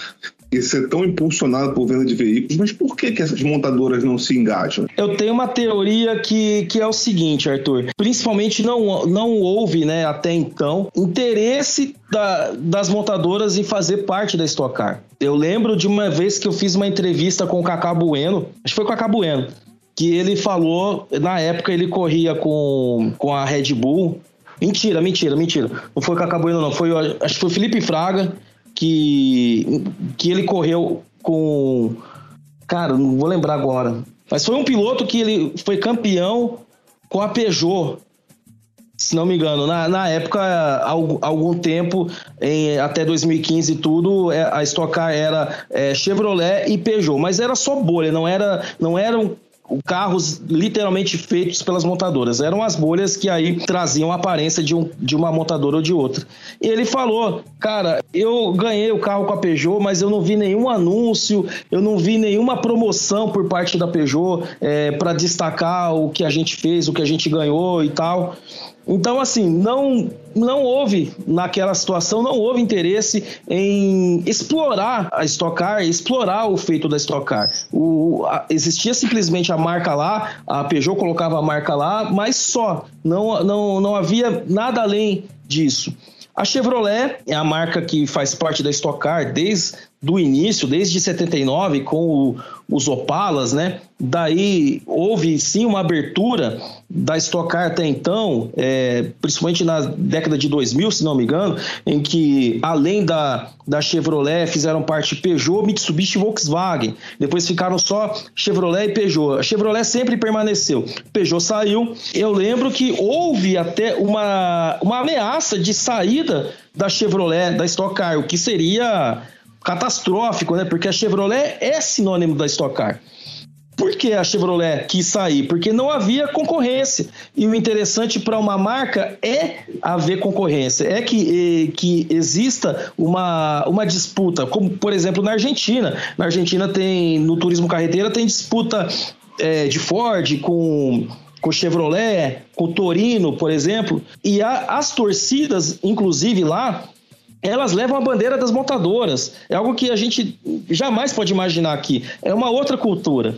e ser tão impulsionado por venda de veículos, mas por que, que essas montadoras não se engajam?
Eu tenho uma teoria que, que é o seguinte, Arthur. Principalmente não, não houve, né, até então, interesse da, das montadoras em fazer parte da Stock Car. Eu lembro de uma vez que eu fiz uma entrevista com o Cacá Bueno, acho que foi com o Cacá Bueno, que ele falou, na época ele corria com, com a Red Bull. Mentira, mentira, mentira. Não foi o Cacá Bueno, não. Foi, acho que foi o Felipe Fraga que, que ele correu com. Cara, não vou lembrar agora. Mas foi um piloto que ele foi campeão com a Peugeot se não me engano, na, na época, algum, algum tempo, em, até 2015 e tudo, é, a Stock Car era é, Chevrolet e Peugeot, mas era só bolha, não era, não eram carros literalmente feitos pelas montadoras. Eram as bolhas que aí traziam a aparência de, um, de uma montadora ou de outra. E ele falou, cara, eu ganhei o carro com a Peugeot, mas eu não vi nenhum anúncio, eu não vi nenhuma promoção por parte da Peugeot é, para destacar o que a gente fez, o que a gente ganhou e tal. Então, assim, não, não houve, naquela situação, não houve interesse em explorar a Stock Car, explorar o feito da Stock Car. O, a, existia simplesmente a marca lá, a Peugeot colocava a marca lá, mas só. Não, não, não havia nada além disso. A Chevrolet é a marca que faz parte da Stock Car desde do início, desde 79, com o, os Opalas, né? Daí houve sim uma abertura da Stock Car até então, é, principalmente na década de 2000, se não me engano, em que além da, da Chevrolet fizeram parte Peugeot, Mitsubishi e Volkswagen. Depois ficaram só Chevrolet e Peugeot. A Chevrolet sempre permaneceu. Peugeot saiu. Eu lembro que houve até uma, uma ameaça de saída da Chevrolet, da Stock Car, o que seria catastrófico, né? Porque a Chevrolet é sinônimo da Stock Car. Por que a Chevrolet quis sair? Porque não havia concorrência. E o interessante para uma marca é haver concorrência, é que, que exista uma, uma disputa, como por exemplo na Argentina. Na Argentina tem, no turismo carreteira, tem disputa é, de Ford com com Chevrolet, com Torino, por exemplo, e a, as torcidas, inclusive lá, elas levam a bandeira das montadoras. É algo que a gente jamais pode imaginar aqui. É uma outra cultura.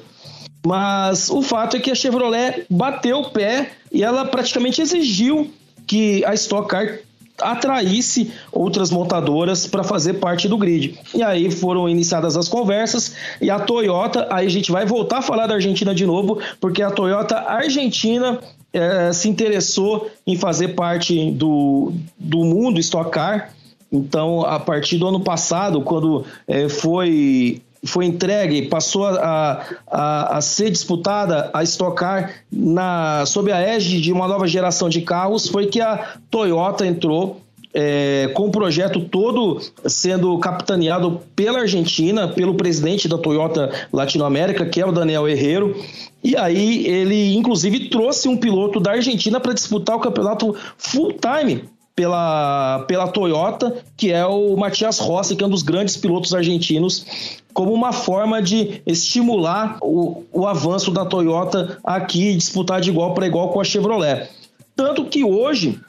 Mas o fato é que a Chevrolet bateu o pé e ela praticamente exigiu que a Stock Car atraísse outras montadoras para fazer parte do grid. E aí foram iniciadas as conversas e a Toyota, aí a gente vai voltar a falar da Argentina de novo, porque a Toyota Argentina é, se interessou em fazer parte do, do mundo Stock Car então, a partir do ano passado, quando é, foi foi entregue, passou a, a, a, ser disputada a estocar na, sob a égide de uma nova geração de carros, foi que a Toyota entrou é, com o projeto todo sendo capitaneado pela Argentina, pelo presidente da Toyota Latinoamérica, que é o Daniel Herrero. E aí ele, inclusive, trouxe um piloto da Argentina para disputar o campeonato full time pela, pela Toyota, que é o Matias Rossi, que é um dos grandes pilotos argentinos, como uma forma de estimular o, o avanço da Toyota aqui e disputar de igual para igual com a Chevrolet. Tanto que hoje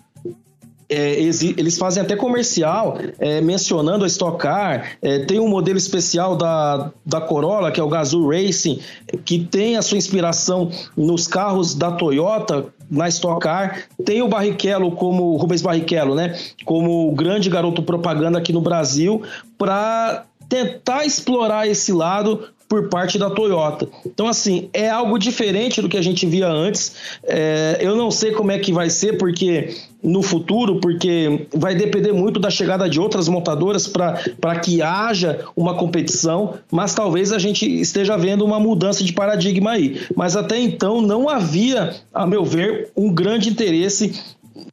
é, eles fazem até comercial é, mencionando a Stock Car. É, tem um modelo especial da, da Corolla, que é o Gazoo Racing, que tem a sua inspiração nos carros da Toyota, na Stock Car. Tem o Barrichello como o Rubens Barrichello, né? Como o grande garoto propaganda aqui no Brasil, para tentar explorar esse lado por parte da Toyota. Então, assim, é algo diferente do que a gente via antes. É, eu não sei como é que vai ser, porque no futuro, porque vai depender muito da chegada de outras montadoras para que haja uma competição, mas talvez a gente esteja vendo uma mudança de paradigma aí. Mas até então não havia, a meu ver, um grande interesse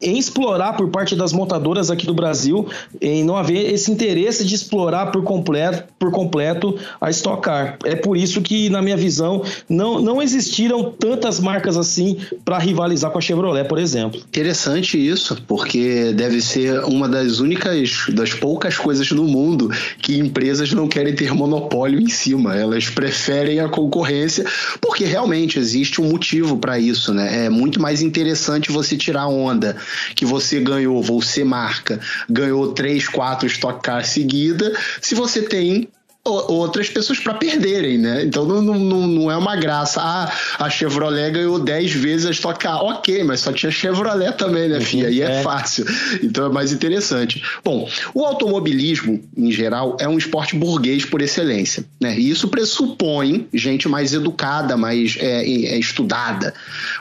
em explorar por parte das montadoras aqui do Brasil, em não haver esse interesse de explorar por completo, por completo a Stock Car. É por isso que, na minha visão, não, não existiram tantas marcas assim para rivalizar com a Chevrolet, por exemplo.
Interessante isso, porque deve ser uma das únicas, das poucas coisas no mundo que empresas não querem ter monopólio em cima. Elas preferem a concorrência, porque realmente existe um motivo para isso, né? É muito mais interessante você tirar onda que você ganhou, você marca, ganhou três, quatro Stock Car seguida, se você tem outras pessoas para perderem, né? Então não, não, não é uma graça. Ah, a Chevrolet ganhou 10 vezes a Stock Car. Ok, mas só tinha Chevrolet também, né, Fia? Aí é, é fácil. Então é mais interessante. Bom, o automobilismo, em geral, é um esporte burguês por excelência, né? E isso pressupõe gente mais educada, mais é, é, estudada.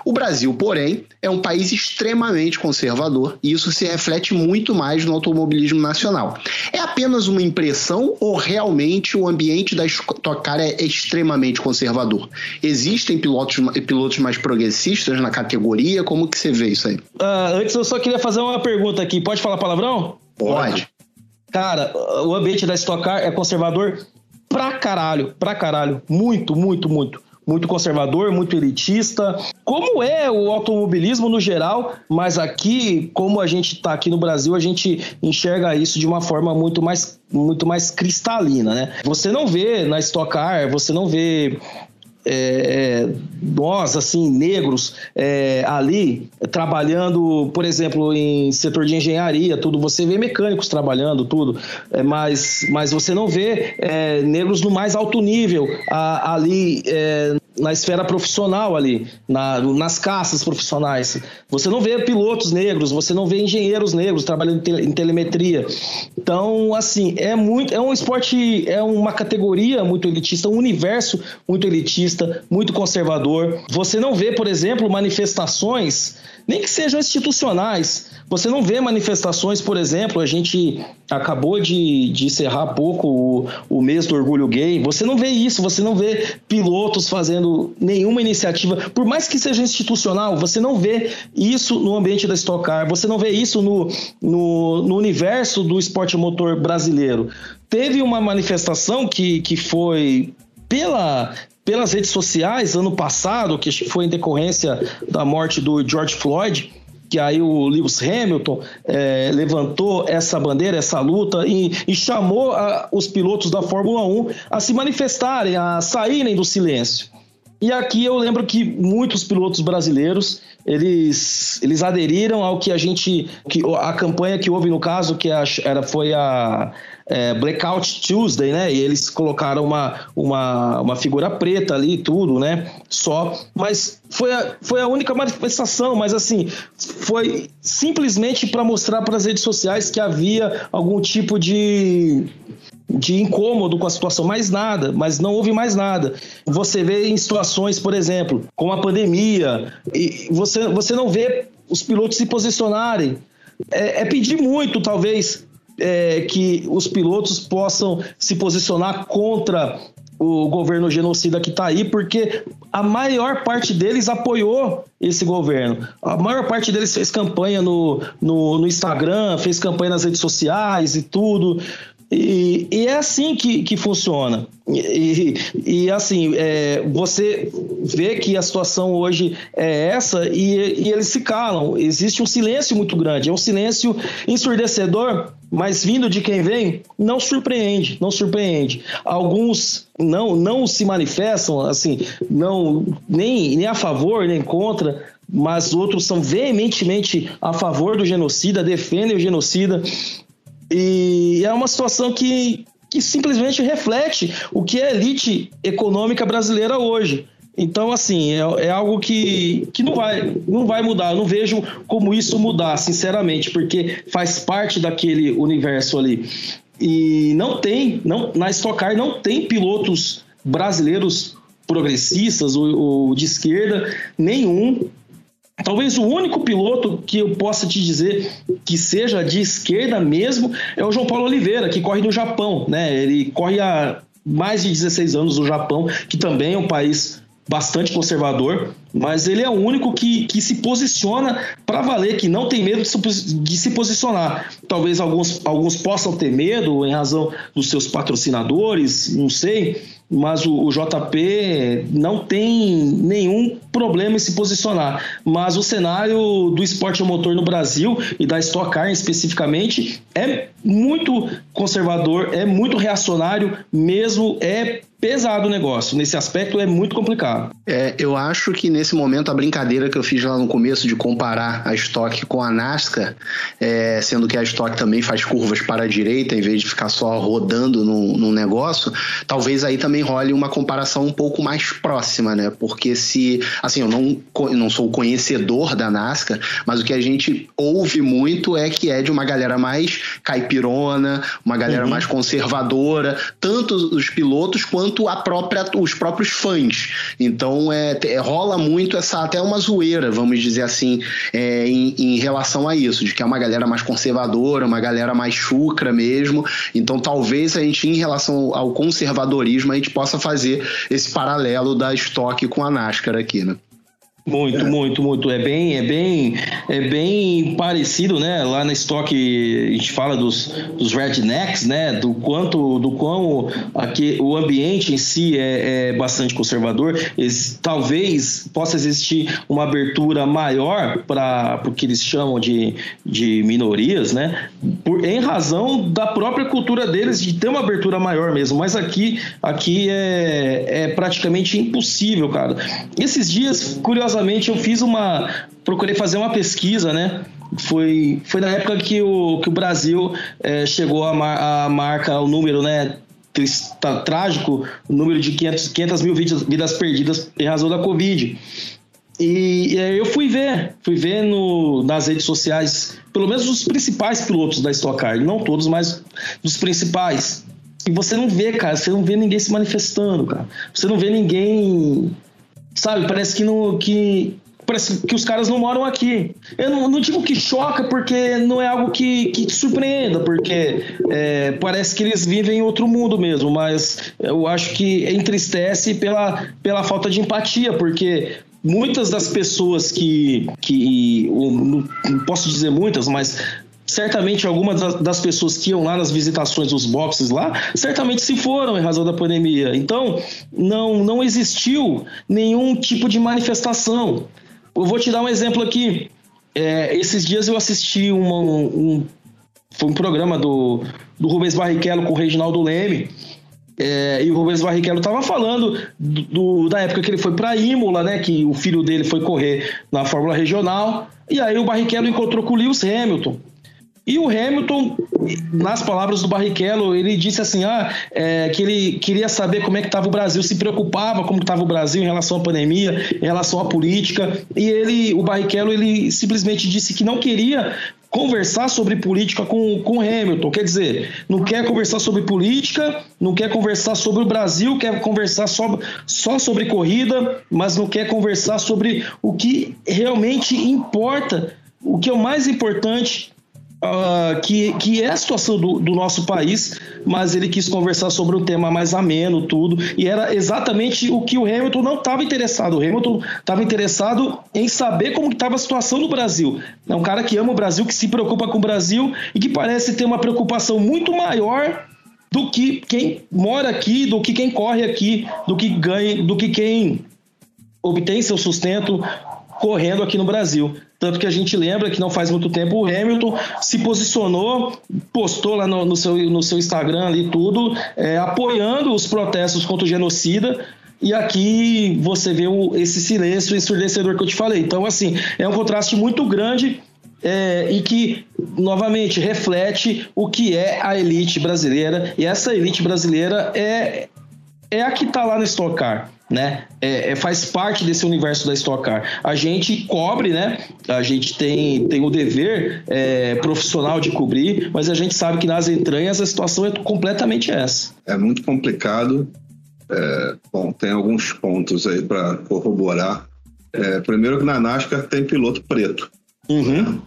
O Brasil, porém, é um país extremamente conservador e isso se reflete muito mais no automobilismo nacional. É apenas uma impressão ou realmente realmente o ambiente da Stock Car é extremamente conservador. Existem pilotos, pilotos mais progressistas na categoria? Como que você vê isso aí?
Uh, antes eu só queria fazer uma pergunta aqui. Pode falar palavrão?
Pode.
Cara, o ambiente da Stock Car é conservador pra caralho, pra caralho. Muito, muito, muito muito conservador, muito elitista, como é o automobilismo no geral, mas aqui, como a gente está aqui no Brasil, a gente enxerga isso de uma forma muito mais, muito mais cristalina, né? Você não vê na Stock Car, você não vê é, é, nós, assim, negros, é, ali, trabalhando, por exemplo, em setor de engenharia, tudo, você vê mecânicos trabalhando, tudo, é, mas, mas você não vê é, negros no mais alto nível, a, ali é, na esfera profissional ali, na, nas caças profissionais. Você não vê pilotos negros, você não vê engenheiros negros trabalhando em telemetria. Então, assim, é muito, é um esporte, é uma categoria muito elitista, um universo muito elitista, muito conservador. Você não vê, por exemplo, manifestações, nem que sejam institucionais. Você não vê manifestações, por exemplo, a gente acabou de, de encerrar há pouco o, o mês do orgulho gay. Você não vê isso, você não vê pilotos fazendo nenhuma iniciativa, por mais que seja institucional, você não vê isso no ambiente da Stock Car, você não vê isso no, no, no universo do esporte motor brasileiro. Teve uma manifestação que, que foi pela, pelas redes sociais ano passado, que foi em decorrência da morte do George Floyd que aí o Lewis Hamilton é, levantou essa bandeira, essa luta e, e chamou a, os pilotos da Fórmula 1 a se manifestarem, a saírem do silêncio. E aqui eu lembro que muitos pilotos brasileiros eles, eles aderiram ao que a gente, que a campanha que houve no caso, que era, foi a é, Blackout Tuesday, né? E eles colocaram uma, uma, uma figura preta ali, tudo, né? Só, mas foi a, foi a única manifestação, mas assim, foi simplesmente para mostrar para as redes sociais que havia algum tipo de de incômodo com a situação, mais nada, mas não houve mais nada. Você vê em situações, por exemplo, com a pandemia, e você, você não vê os pilotos se posicionarem. É, é pedir muito, talvez, é, que os pilotos possam se posicionar contra o governo genocida que está aí, porque a maior parte deles apoiou esse governo. A maior parte deles fez campanha no, no, no Instagram, fez campanha nas redes sociais e tudo. E, e, é assim que, que funciona. E, e assim, é, você vê que a situação hoje é essa e, eles se calam. Existe um silêncio muito grande, é um silêncio ensurdecedor, mas vindo de quem vem, não surpreende, não surpreende. Alguns não, não se manifestam, assim, não nem, nem a favor, nem contra, mas outros são veementemente a favor do genocida, defendem o genocida. E é uma situação que, que simplesmente reflete o que é a elite econômica brasileira hoje. Então, assim, é, é, algo que, que não, vai, não vai mudar. Eu não vejo como isso mudar, sinceramente, porque faz parte daquele universo ali. E não tem, não, na Stock Car não tem pilotos brasileiros progressistas ou, ou de esquerda nenhum. Talvez o único piloto que eu possa te dizer que seja de esquerda mesmo é o João Paulo Oliveira, que corre no Japão, né? Ele corre há mais de 16 anos no Japão, que também é um país bastante conservador, mas ele é o único que, que se posiciona para valer, que não tem medo de se, posicionar. Talvez alguns, alguns possam ter medo em razão dos seus patrocinadores, não sei, mas o, o, JP não tem nenhum problema em se posicionar. Mas o cenário do esporte motor no Brasil e da Stock Car especificamente é muito conservador, é muito reacionário, mesmo é pesado o negócio. Nesse aspecto é muito complicado.
É, eu acho que nesse momento a brincadeira que eu fiz lá no começo de comparar a Stock com a NASCAR, é, sendo que a Stock também faz curvas para a direita em vez de ficar só rodando num, num negócio, talvez aí também role uma comparação um pouco mais próxima, né? Porque se, assim, eu não, não sou conhecedor da NASCAR, mas o que a gente ouve muito é que é de uma galera mais caipirona, uma galera uhum. mais conservadora, tanto os pilotos quanto a própria, os próprios fãs. Então é, é rola muito essa até uma zoeira, vamos dizer assim, é, em, em relação a isso, de que é uma galera mais conservadora, uma galera mais chucra mesmo. Então talvez a gente, em relação ao conservadorismo, a gente possa fazer esse paralelo da estoque com a NASCAR aqui, né?
Muito, muito, muito. É bem, é bem, é bem parecido, né? Lá na estoque a gente fala dos, dos rednecks, né? Do quanto, do quão aqui o ambiente em si é, é bastante conservador. Talvez possa existir uma abertura maior para o que eles chamam de, de minorias, né? Por, em razão da própria cultura deles de ter uma abertura maior mesmo. Mas aqui, aqui é, é praticamente impossível, cara. Esses dias, curiosamente curiosamente, eu fiz uma. Procurei fazer uma pesquisa, né? Foi, foi na época que o, que o Brasil é, chegou a, mar, a marca, o número, né? Tá, trágico, o número de 500, 500 mil vidas, vidas perdidas em razão da Covid. E, e eu fui ver, fui ver no, nas redes sociais, pelo menos os principais pilotos da Stock Car, não todos, mas dos principais. E você não vê, cara, você não vê ninguém se manifestando, cara. Você não vê ninguém Sabe? Parece que não. Que, parece que os caras não moram aqui. Eu não, não digo que choca, porque não é algo que, que te surpreenda, porque é, parece que eles vivem em outro mundo mesmo, mas eu acho que entristece pela, pela falta de empatia, porque muitas das pessoas que, que não posso dizer muitas, mas certamente algumas das pessoas que iam lá nas visitações dos boxes lá, certamente se foram em razão da pandemia. Então, não, não existiu nenhum tipo de manifestação. Eu vou te dar um exemplo aqui. É, esses dias eu assisti uma, um, foi um programa do, do Rubens Barrichello com o Reginaldo Leme, é, e o Rubens Barrichello estava falando do, do, da época que ele foi para Imola, né? Que o filho dele foi correr na Fórmula Regional. E aí o Barrichello encontrou com o Lewis Hamilton. E o Hamilton, nas palavras do Barrichello, ele disse assim, ah, é, que ele queria saber como é que estava o Brasil, se preocupava como estava o Brasil em relação à pandemia, em relação à política. E ele, o Barrichello, ele simplesmente disse que não queria conversar sobre política com, com Hamilton. Quer dizer, não quer conversar sobre política, não quer conversar sobre o Brasil, quer conversar só, só sobre corrida, mas não quer conversar sobre o que realmente importa, o que é o mais importante uh, que, que é a situação do, do, nosso país, mas ele quis conversar sobre um tema mais ameno, tudo, e era exatamente o que o Hamilton não estava interessado. O Hamilton estava interessado em saber como estava a situação no Brasil. É um cara que ama o Brasil, que se preocupa com o Brasil e que parece ter uma preocupação muito maior do que quem mora aqui, do que quem corre aqui, do que ganha, do que quem obtém seu sustento correndo aqui no Brasil. Tanto que a gente lembra que não faz muito tempo o Hamilton se posicionou, postou lá no, no seu, no seu Instagram ali tudo, é, apoiando os protestos contra o genocida. E aqui você vê o, esse silêncio ensurdecedor que eu te falei. Então, assim, é um contraste muito grande é, e que, novamente, reflete o que é a elite brasileira. E essa elite brasileira é, é a que está lá no Stock Car né? É, é, faz parte desse universo da Stock Car. A gente cobre, né? A gente tem, tem o dever é, profissional de cobrir, mas a gente sabe que nas entranhas a situação é completamente essa.
É muito complicado. É, bom, tem alguns pontos aí para corroborar. É, primeiro que na NASCAR tem piloto preto.
Uhum.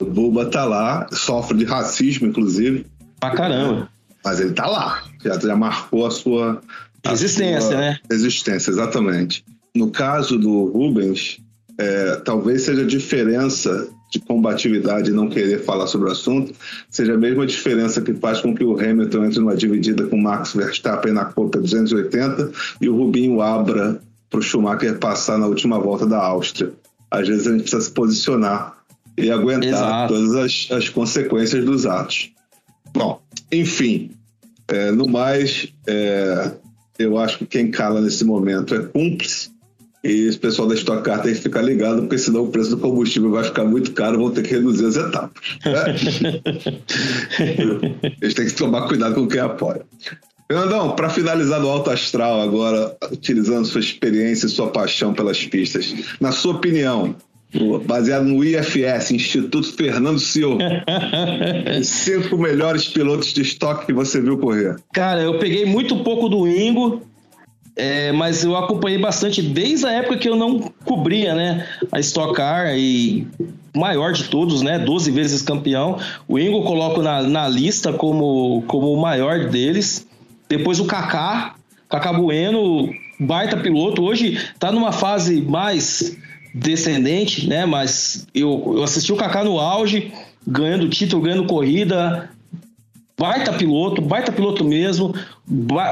O Buba tá lá, sofre de racismo, inclusive.
Pra caramba.
Mas ele tá lá, já, já marcou a sua,
Resistência, né?
Resistência, exatamente. No caso do Rubens, é, talvez seja a diferença de combatividade e não querer falar sobre o assunto, seja a mesma diferença que faz com que o Hamilton entre numa dividida com o Max Verstappen na Copa 280 e o Rubinho abra para o Schumacher passar na última volta da Áustria. Às vezes a gente precisa se posicionar e aguentar Exato. todas as, as consequências dos atos. Bom, enfim, é, no mais, é, eu acho que quem cala nesse momento é cúmplice. E esse pessoal da Stock Car tem que ficar ligado, porque senão o preço do combustível vai ficar muito caro, vão ter que reduzir as etapas. Né? Eles têm que tomar cuidado com quem apoia. Fernandão, para finalizar do alto astral agora, utilizando sua experiência e sua paixão pelas pistas, na sua opinião, baseado no IFS, Instituto Fernando Silva, os cinco melhores pilotos de estoque que você viu correr?
Cara, eu peguei muito pouco do Ingo, é, mas eu acompanhei bastante desde a época que eu não cobria, né? A Stock Car e maior de todos, né? 12 vezes campeão. O Ingo coloco na, na lista como, como o maior deles. Depois o Kaká, Kaká Bueno, baita piloto. Hoje tá numa fase mais descendente, né? Mas eu, eu assisti o Kaká no auge, ganhando título, ganhando corrida, baita piloto, baita piloto mesmo,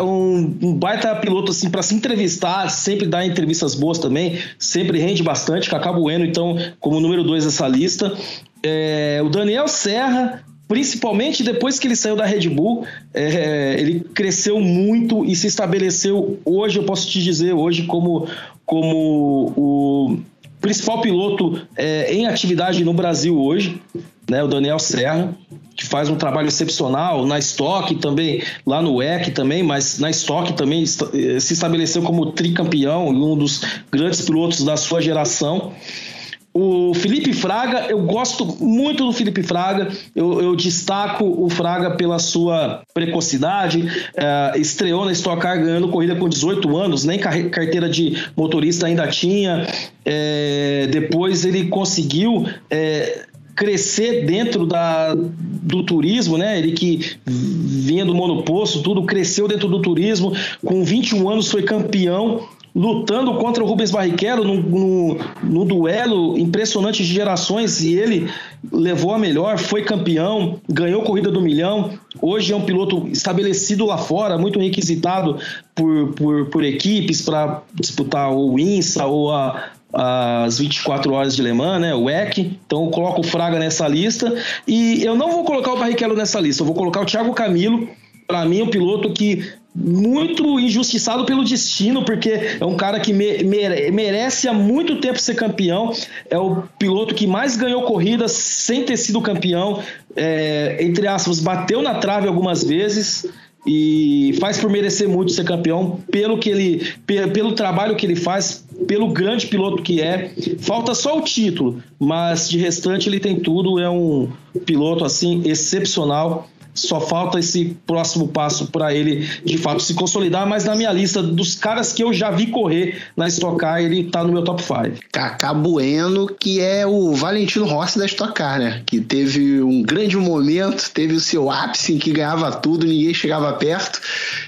um, baita piloto assim para se entrevistar, sempre dá entrevistas boas também, sempre rende bastante, Cacá Bueno, então, como número dois dessa lista. É, o Daniel Serra, principalmente depois que ele saiu da Red Bull, é, ele cresceu muito e se estabeleceu hoje, eu posso te dizer, hoje como, como o principal piloto é, em atividade no Brasil hoje, né, o Daniel Serra que faz um trabalho excepcional na Stock também, lá no EC também, mas na Stock também eh, se estabeleceu como tricampeão e um dos grandes pilotos da sua geração. O Felipe Fraga, eu gosto muito do Felipe Fraga, eu, eu destaco o Fraga pela sua precocidade, é, estreou na Stock Car ganhando corrida com 18 anos, nem carteira de motorista ainda tinha, é, depois ele conseguiu é, crescer dentro da, do turismo, né? Ele que vinha do monoposto, tudo cresceu dentro do turismo. Com 21 anos foi campeão, lutando contra o Rubens Barrichello no, no, no duelo impressionante de gerações e ele levou a melhor, foi campeão, ganhou corrida do milhão. Hoje é um piloto estabelecido lá fora, muito requisitado por, por, por equipes para disputar o INSA ou a, as 24 horas de Le Mans, né, o WEC. Então eu coloco o Fraga nessa lista e eu não vou colocar o Barrichello nessa lista, eu vou colocar o Thiago Camilo, para mim um piloto que muito injustiçado pelo destino, porque é um cara que me, mere, merece há muito tempo ser campeão. É o piloto que mais ganhou corridas sem ter sido campeão. É, entre aspas, bateu na trave algumas vezes e faz por merecer muito ser campeão pelo que ele pelo trabalho que ele faz pelo grande piloto que é falta só o título mas de restante ele tem tudo é um piloto assim excepcional só falta esse próximo passo para ele de fato se consolidar, mas na minha lista dos caras que eu já vi correr na Stock Car, ele tá no meu top 5.
Kaká Bueno, que é o Valentino Rossi da Stock Car, né? Que teve um grande momento, teve o seu ápice em que ganhava tudo, ninguém chegava perto,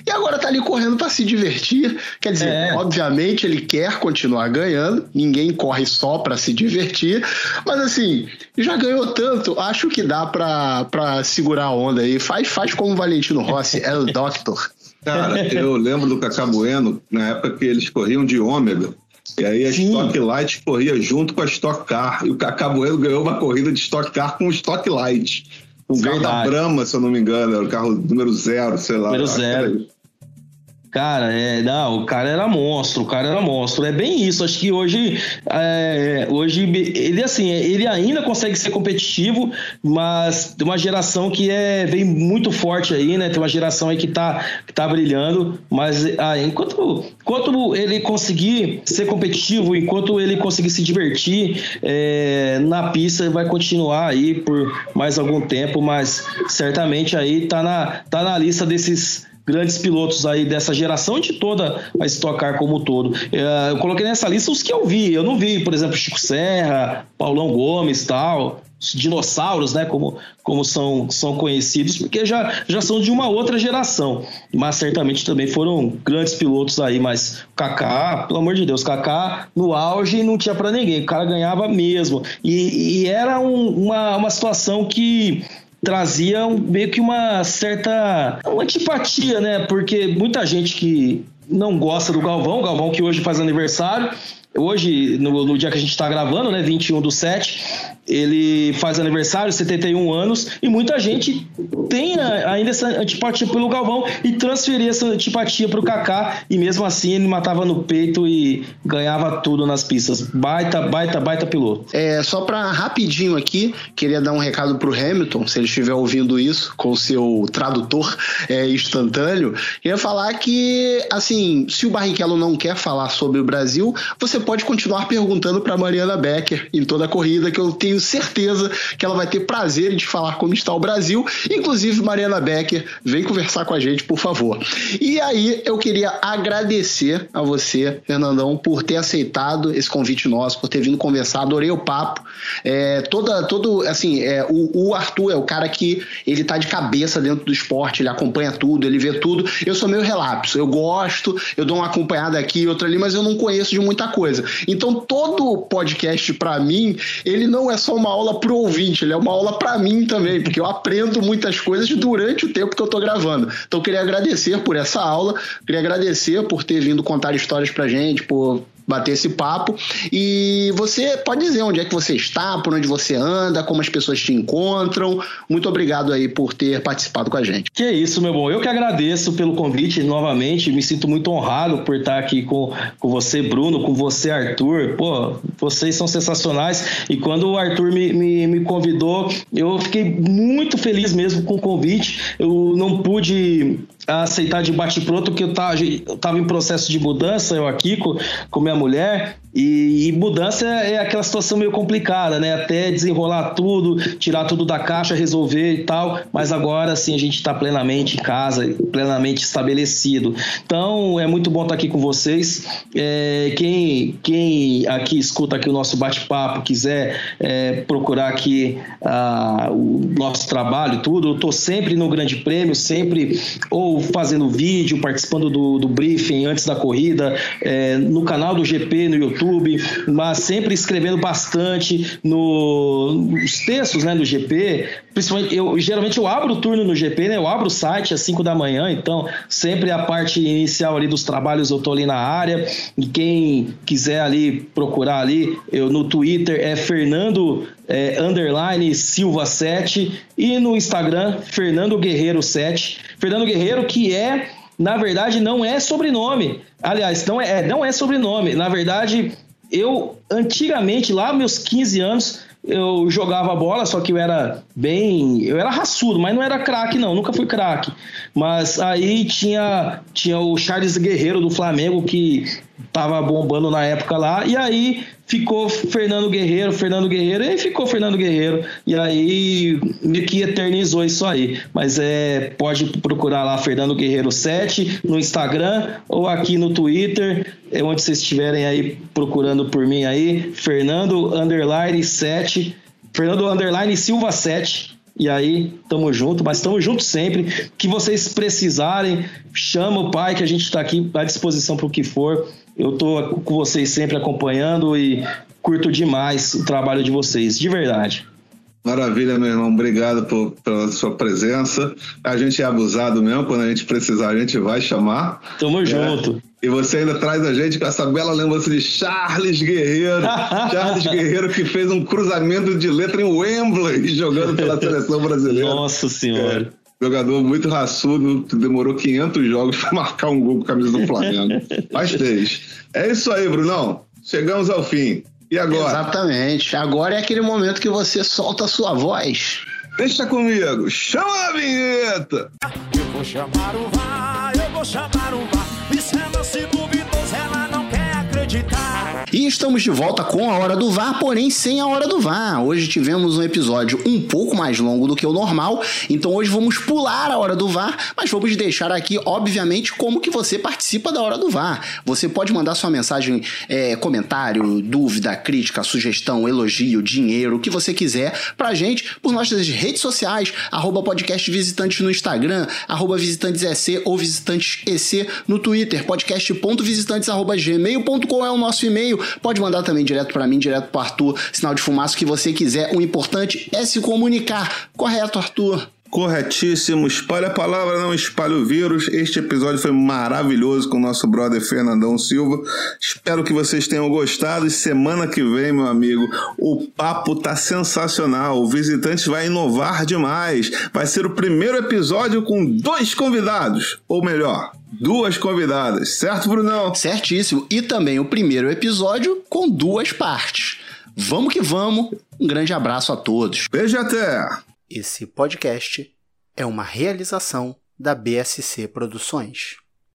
e agora tá ali correndo para se divertir. Quer dizer, é. obviamente ele quer continuar ganhando, ninguém corre só para se divertir, mas assim, já ganhou tanto, acho que dá para segurar a onda aí faz, faz como o Valentino Rossi, é o Doctor.
Cara, eu lembro do Cacá Bueno, na época que eles corriam de ômega. E aí a Sim. Stock Light corria junto com a Stock Car. E o Cacá Bueno ganhou uma corrida de Stock Car com o Stock Light. O carro da Brahma, se eu não me engano, era o carro número zero, sei lá.
Número zero. Cara, é, não, o cara era monstro, o cara era monstro. É bem isso. Acho que hoje, é, hoje ele assim, ele ainda consegue ser competitivo, mas tem uma geração que é vem muito forte aí, né? Tem uma geração aí que tá, que tá brilhando, mas ah, enquanto, enquanto ele conseguir ser competitivo, enquanto ele conseguir se divertir é, na pista, ele vai continuar aí por mais algum tempo, mas certamente aí tá na, tá na lista desses grandes pilotos aí dessa geração de toda a Stock Car como um todo. É, eu coloquei nessa lista os que eu vi. Eu não vi, por exemplo, Chico Serra, Paulão Gomes tal, os dinossauros, né, como, como são, são conhecidos, porque já, já são de uma outra geração. Mas certamente também foram grandes pilotos aí, mas Kaká, pelo amor de Deus, Kaká no auge não tinha para ninguém, o cara ganhava mesmo. E, e era um, uma, uma situação que trazia meio que uma certa uma antipatia, né? Porque muita gente que não gosta do Galvão, Galvão que hoje faz aniversário, hoje, no, no dia que a gente está gravando, né, 21 do 7, ele faz aniversário, 71 anos, e muita gente tem ainda essa antipatia pelo Galvão e transferia essa antipatia para o Kaká, e mesmo assim ele matava no peito e ganhava tudo nas pistas. Baita, baita, baita piloto.
É, só para rapidinho aqui, queria dar um recado pro Hamilton, se ele estiver ouvindo isso, com o seu tradutor é, instantâneo, queria falar que, assim, se o Barrichello não quer falar sobre o Brasil, você pode continuar perguntando para Mariana Becker em toda a corrida, que eu tenho certeza que ela vai ter prazer te falar como está o Brasil. Inclusive, Mariana Becker, vem conversar com a gente, por favor. E aí, eu queria agradecer a você, Fernandão, por ter aceitado esse convite nosso, por ter vindo conversar. Adorei o papo. É, toda, todo, assim, é, o, o Arthur é o cara que ele tá de cabeça dentro do esporte, ele acompanha tudo, ele vê tudo. Eu sou meio relapso, eu gosto, eu dou uma acompanhada aqui e outra ali, mas eu não conheço de muita coisa. Então, todo podcast, para mim, ele não é só uma aula pro ouvinte, ele é uma aula para mim também, porque eu aprendo muitas coisas durante o tempo que eu tô gravando. Então, eu queria agradecer por essa aula, queria agradecer por ter vindo contar histórias pra gente, por bater esse papo. E você pode dizer onde é que você está, por onde você anda, como as pessoas te encontram. Muito obrigado aí por ter participado com a gente.
Que isso, meu bom. Eu que agradeço pelo convite novamente. Me sinto muito honrado por estar aqui com, com você, Bruno, com você, Arthur. Pô, vocês são sensacionais. E quando o Arthur me, me, me convidou, eu fiquei muito feliz mesmo com o convite. Eu não pude aceitar de bate-pronto que eu tava, eu tava em processo de mudança, eu aqui com, com minha mulher, e, e, mudança é aquela situação meio complicada, né? Até desenrolar tudo, tirar tudo da caixa, resolver e tal. Mas agora sim a gente está plenamente em casa, plenamente estabelecido. Então é muito bom estar aqui com vocês. É, quem, quem aqui escuta aqui o nosso bate-papo, quiser é, procurar aqui ah, o nosso trabalho, tudo, eu estou sempre no Grande Prêmio, sempre ou fazendo vídeo, participando do, do briefing antes da corrida, é, no canal do GP no YouTube mas sempre escrevendo bastante no, nos textos né, do GP. Principalmente, eu, geralmente eu abro o turno no GP, né? Eu abro o site às 5 da manhã, então sempre a parte inicial ali dos trabalhos eu tô ali na área. E quem quiser ali procurar ali, eu no Twitter é Fernando é, underline Silva 7 e no Instagram Fernando Guerreiro 7. Fernando Guerreiro que é na verdade não é sobrenome. Aliás, não é, é, não é sobrenome. Na verdade, eu antigamente, lá meus 15 anos, eu jogava bola, só que eu era bem. Eu era raçudo, mas não era craque, não, nunca fui craque. Mas aí tinha, tinha o Charles Guerreiro do Flamengo, que tava bombando na época lá, e aí ficou Fernando Guerreiro, Fernando Guerreiro, e ficou Fernando Guerreiro, e aí meio que eternizou isso aí. Mas é, pode procurar lá Fernando Guerreiro 7 no Instagram ou aqui no Twitter, é onde vocês estiverem aí procurando por mim aí, Fernando Underline 7, Fernando Underline Silva 7. E aí, tamo junto, mas tamo junto sempre. Que vocês precisarem, chama o pai que a gente está aqui à disposição para o que for. Eu tô com vocês sempre acompanhando e curto demais o trabalho de vocês, de verdade.
Maravilha, meu irmão. Obrigado por, pela sua presença. A gente é abusado mesmo. Quando a gente precisar, a gente vai chamar.
Tamo é. junto.
E você ainda traz a gente com essa bela lembrança de Charles Guerreiro. Charles Guerreiro que fez um cruzamento de letra em Wembley jogando pela seleção brasileira.
Nossa Senhora.
É. Jogador muito raçudo, demorou 500 jogos para marcar um gol com a camisa do Flamengo. Faz três. É isso aí, Brunão. Chegamos ao fim. E agora?
Exatamente. Agora é aquele momento que você solta a sua voz.
Deixa comigo. Chama a vinheta.
Eu vou chamar o VAR, eu vou chamar o VAR. Isso é lance duvidoso, acreditar.
E estamos de volta com a Hora do VAR, porém sem a Hora do VAR. Hoje tivemos um episódio um pouco mais longo do que o normal, então hoje vamos pular a Hora do VAR, mas vamos deixar aqui, obviamente, como que você participa da Hora do VAR. Você pode mandar sua mensagem, é, comentário, dúvida, crítica, sugestão, elogio, dinheiro, o que você quiser pra gente por nossas redes sociais, arroba podcast visitantes no Instagram, arroba visitantesec ou visitantesec no Twitter, podcast.visitantes.gmail.com é o nosso e-mail e-mail, pode mandar também direto para mim, direto para Arthur, sinal de fumaça que você quiser. O importante é se comunicar. Correto, Arthur?
Corretíssimo. Espalha a palavra, não espalha o vírus. Este episódio foi maravilhoso com o nosso brother Fernandão Silva. Espero que vocês tenham gostado. E semana que vem, meu amigo, o papo tá sensacional. O visitante vai inovar demais. Vai ser o primeiro episódio com dois convidados. Ou melhor, duas convidadas. Certo, Brunão?
Certíssimo. E também o primeiro episódio com duas partes. Vamos que vamos. Um grande abraço a todos.
Beijo até!
Esse podcast é uma realização da BSC Produções.